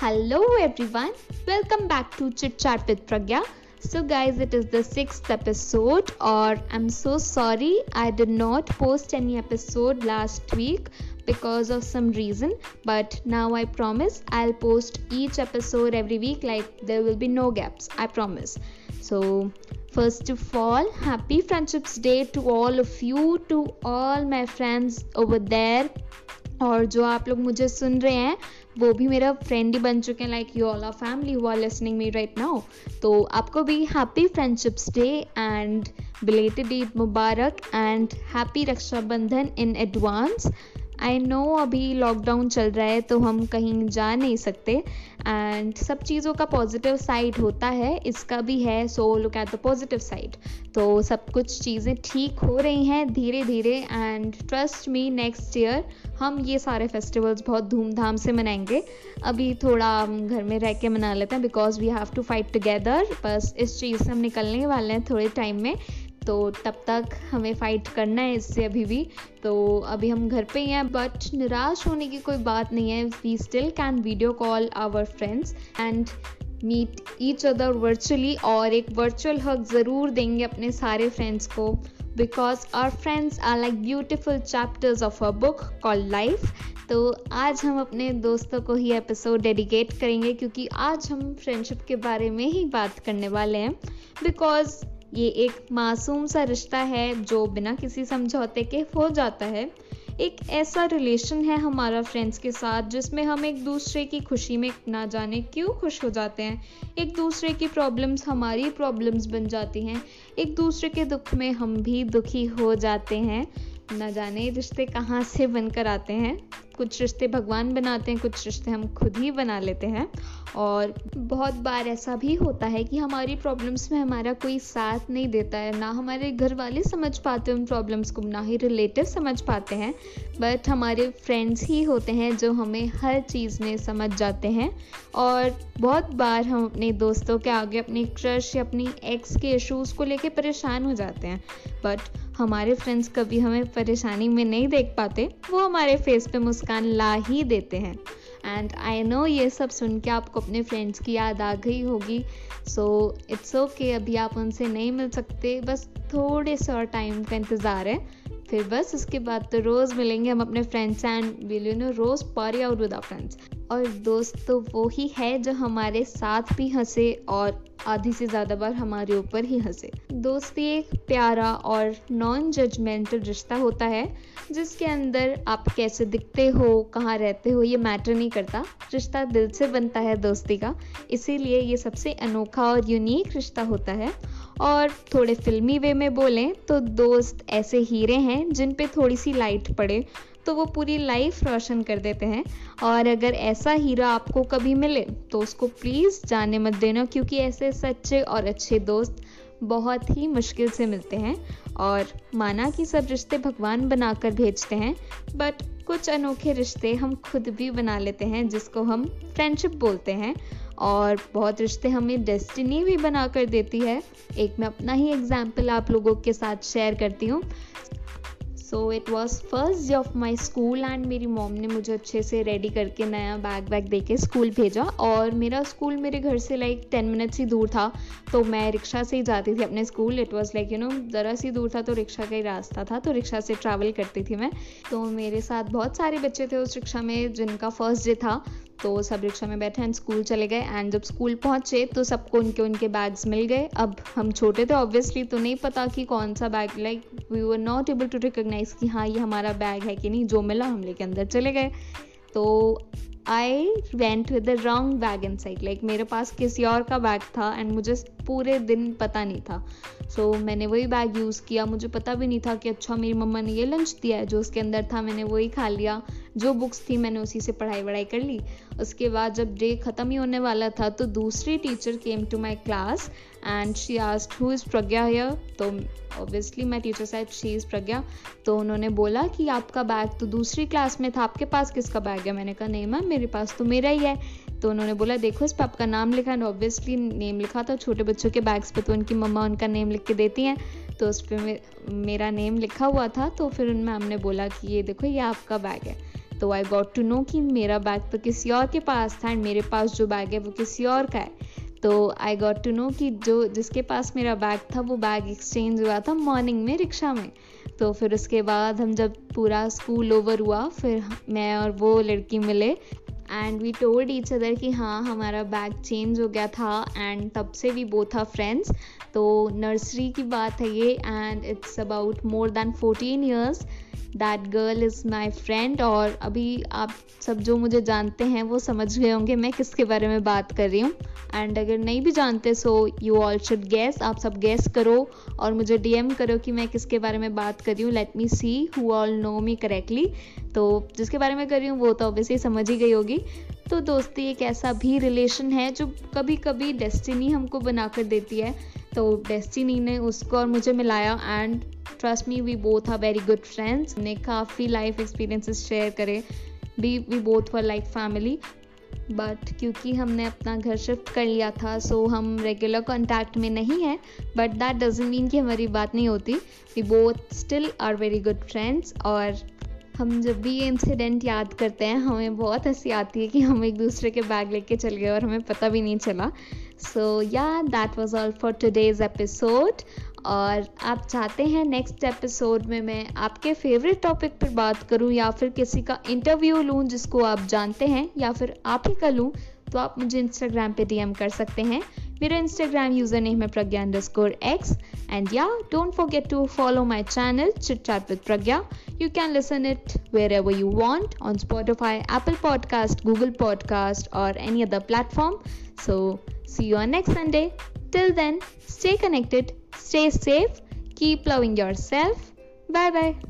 Hello everyone, welcome back to Chit Chat with Pragya. So, guys, it is the sixth episode, or I'm so sorry I did not post any episode last week because of some reason, but now I promise I'll post each episode every week, like there will be no gaps, I promise. So, first of all, happy Friendships Day to all of you, to all my friends over there और जो आप लोग मुझे सुन रहे हैं, वो भी मेरा फ्रेंड ही बन चुके हैं like you all are family who are listening me right now तो आपको भी happy friendships day and belated Eid Mubarak and happy Rakshabandhan in advance I know अभी लॉकडाउन चल रहा है तो हम कहीं जा नहीं सकते। एंड सब चीज़ों का पॉजिटिव साइड होता है, इसका भी है so look at the positive side तो सब कुछ चीज़ें ठीक हो रही हैं धीरे धीरे and trust me next year हम ये सारे फेस्टिवल्स बहुत धूमधाम से मनाएँगे। अभी थोड़ा हम घर में रह के मना लेते हैं because we have to fight together बस इस चीज़ से हम निकलने वाले हैं थोड़े टाइम में। तो तब तक हमें फ़ाइट करना है इससे अभी भी। तो अभी हम घर पे ही हैं बट निराश होने की कोई बात नहीं है। We still can video call our friends and meet each other virtually और एक वर्चुअल हक ज़रूर देंगे अपने सारे फ्रेंड्स को। Because are friends are like beautiful chapters of a book call life तो आज हम अपने दोस्तों को ही एपिसोड डेडिकेट करेंगे, क्योंकि आज हम फ्रेंडशिप के बारे में ही बात करने वाले हैं। बिकॉज़ ये एक मासूम सा रिश्ता है जो बिना किसी समझौते के हो जाता है। एक ऐसा रिलेशन है हमारा फ्रेंड्स के साथ, जिसमें हम एक दूसरे की खुशी में ना जाने क्यों खुश हो जाते हैं। एक दूसरे की प्रॉब्लम्स हमारी प्रॉब्लम्स बन जाती हैं। एक दूसरे के दुख में हम भी दुखी हो जाते हैं। ना जाने रिश्ते कहाँ से बनकर आते हैं। कुछ रिश्ते भगवान बनाते हैं, कुछ रिश्ते हम खुद ही बना लेते हैं। और बहुत बार ऐसा भी होता है कि हमारी प्रॉब्लम्स में हमारा कोई साथ नहीं देता है, ना हमारे घर वाले समझ पाते उन प्रॉब्लम्स को, ना ही रिलेटिव समझ पाते हैं। बट हमारे फ्रेंड्स ही होते हैं जो हमें हर चीज़ में समझ जाते हैं। और बहुत बार हम अपने दोस्तों के आगे अपने क्रश या अपनी एक्स के इशूज़ को लेके परेशान हो जाते हैं। बट हमारे फ्रेंड्स कभी हमें परेशानी में नहीं देख पाते, वो हमारे फेस पे मुस्कान ला ही देते हैं। एंड आई नो ये सब सुन के आपको अपने फ्रेंड्स की याद आ गई होगी। सो इट्स ओके अभी आप उनसे नहीं मिल सकते, बस थोड़े से और टाइम का इंतज़ार है। फिर बस उसके बाद तो रोज़ मिलेंगे हम अपने friends and will you know रोज़ पारी आउट विद आर फ्रेंड्स और दोस्त तो वो ही है जो हमारे साथ भी हंसे और आधी से ज़्यादा बार हमारे ऊपर ही हंसे। दोस्ती एक प्यारा और नॉन जजमेंटल रिश्ता होता है, जिसके अंदर आप कैसे दिखते हो, कहाँ रहते हो, ये मैटर नहीं करता। रिश्ता दिल से बनता है दोस्ती का, इसीलिए ये सबसे अनोखा और यूनिक रिश्ता होता है। और थोड़े फिल्मी वे में बोलें तो दोस्त ऐसे हीरे हैं जिन पे थोड़ी सी लाइट पड़े तो वो पूरी लाइफ रोशन कर देते हैं। और अगर ऐसा हीरा आपको कभी मिले तो उसको प्लीज़ जाने मत देना, क्योंकि ऐसे सच्चे और अच्छे दोस्त बहुत ही मुश्किल से मिलते हैं। और माना कि सब रिश्ते भगवान बनाकर भेजते हैं बट कुछ अनोखे रिश्ते हम खुद भी बना लेते हैं, जिसको हम फ्रेंडशिप बोलते हैं। और बहुत रिश्ते हमें डेस्टिनी भी बना कर देती है। एक मैं अपना ही एग्ज़ाम्पल आप लोगों के साथ शेयर करती हूँ। So it was first day of my school and मेरी मॉम ने मुझे अच्छे से रेडी करके नया बैग वैग दे के स्कूल भेजा और मेरा स्कूल मेरे घर से लाइक टेन मिनट्स ही दूर था। तो मैं रिक्शा से ही जाती थी अपने school it was like you know ज़रा सी दूर था तो रिक्शा का ही रास्ता था तो रिक्शा से ट्रैवल करती थी मैं। तो मेरे साथ बहुत सारे बच्चे थे उस रिक्शा में जिनका फ़र्स्ट डे था। तो सब रिक्शा में बैठे एंड स्कूल चले गए. एंड जब स्कूल पहुँचे तो सबको उनके उनके बैग्स मिल गए. अब हम छोटे थे ऑब्वियसली तो नहीं पता कि कौन सा bag like we were not able to recognise कि हाँ ये हमारा बैग है कि नहीं. जो मिला हम लेके अंदर चले गए. तो I went with the wrong bag inside like मेरे पास किसी और का बैग था एंड मुझे पूरे दिन पता नहीं था. सो so, मैंने वही बैग यूज़ किया. मुझे पता भी नहीं था कि अच्छा मेरी मम्मा ने ये लंच दिया है जो उसके अंदर था मैंने वही खा लिया. जो बुक्स थी मैंने उसी से पढ़ाई वढ़ाई कर ली। उसके बाद जब डे ख़त्म ही होने वाला था तो दूसरी teacher came to my class and she asked who is Pragya here तो ऑब्वियसली मैं teacher side she is Pragya तो उन्होंने बोला कि, आपका बैग तो दूसरी क्लास में था। आपके पास किसका बैग है? मैंने कहा, नहीं मैम मेरे पास तो मेरा ही है। तो उन्होंने बोला, देखो, इस पर आपका नाम लिखा एंड ऑब्वियसली नेम लिखा था। छोटे बच्चों के बैग्स पे तो उनकी मम्मा उनका नेम लिख के देती हैं। तो उस पर मेरा नेम लिखा हुआ था। तो फिर उन मैम ने बोला कि, ये देखो, ये आपका बैग है। तो आई गॉट टू नो कि मेरा बैग तो किसी और के पास था एंड मेरे पास जो बैग है वो किसी और का है। तो आई गॉट टू नो कि जो जिसके पास मेरा बैग था वो बैग एक्सचेंज हुआ था मॉर्निंग में रिक्शा में। तो फिर उसके बाद हम जब पूरा स्कूल ओवर हुआ, फिर मैं और वो लड़की मिले and we told each other कि हाँ हमारा बैग चेंज हो गया था एंड तब से वो था फ्रेंड्स तो नर्सरी की बात है ये and it's about more than fourteen years that girl is my friend और अभी आप सब जो मुझे जानते हैं, वो समझ गए होंगे मैं किसके बारे में बात कर रही हूँ। एंड अगर नहीं भी जानते so you all should guess आप सब गैस करो और मुझे डीएम करो कि मैं किसके बारे में बात कर रही हूँ। Let me see who all know me correctly तो जिसके बारे में कर रही हूँ, वो तो ऑब्वियसली समझ ही गई होगी। तो दोस्ती एक ऐसा भी रिलेशन है जो कभी कभी डेस्टिनी हमको बनाकर देती है। तो डेस्टिनी ने उसको और मुझे मिलाया and trust me we both are very good friends हमने काफ़ी लाइफ एक्सपीरियंसेस शेयर करे. We we both were like family but क्योंकि हमने अपना घर शिफ्ट कर लिया था सो हम रेगुलर कॉन्टैक्ट में नहीं हैं बट दैट डजेंट मीन कि हमारी बात नहीं होती. We both still are very good friends और हम जब भी ये इंसिडेंट याद करते हैं, हमें बहुत हँसी आती है कि हम एक दूसरे के बैग लेके चल गए और हमें पता भी नहीं चला. So yeah that was all for today's episode और आप चाहते हैं नेक्स्ट एपिसोड में मैं आपके फेवरेट टॉपिक पर बात करूँ या फिर किसी का इंटरव्यू लूँ जिसको आप जानते हैं या फिर आप ही का लूँ तो आप मुझे इंस्टाग्राम पे डीएम कर सकते हैं। मेरा इंस्टाग्राम यूज़र नेम है Pragya underscore X and yeah don't forget to follow my channel chit chat with Pragya you can listen it wherever you want on Spotify Apple podcast Google podcast और any other platform so See you on next Sunday. Till then, stay connected, stay safe, keep loving yourself. Bye bye.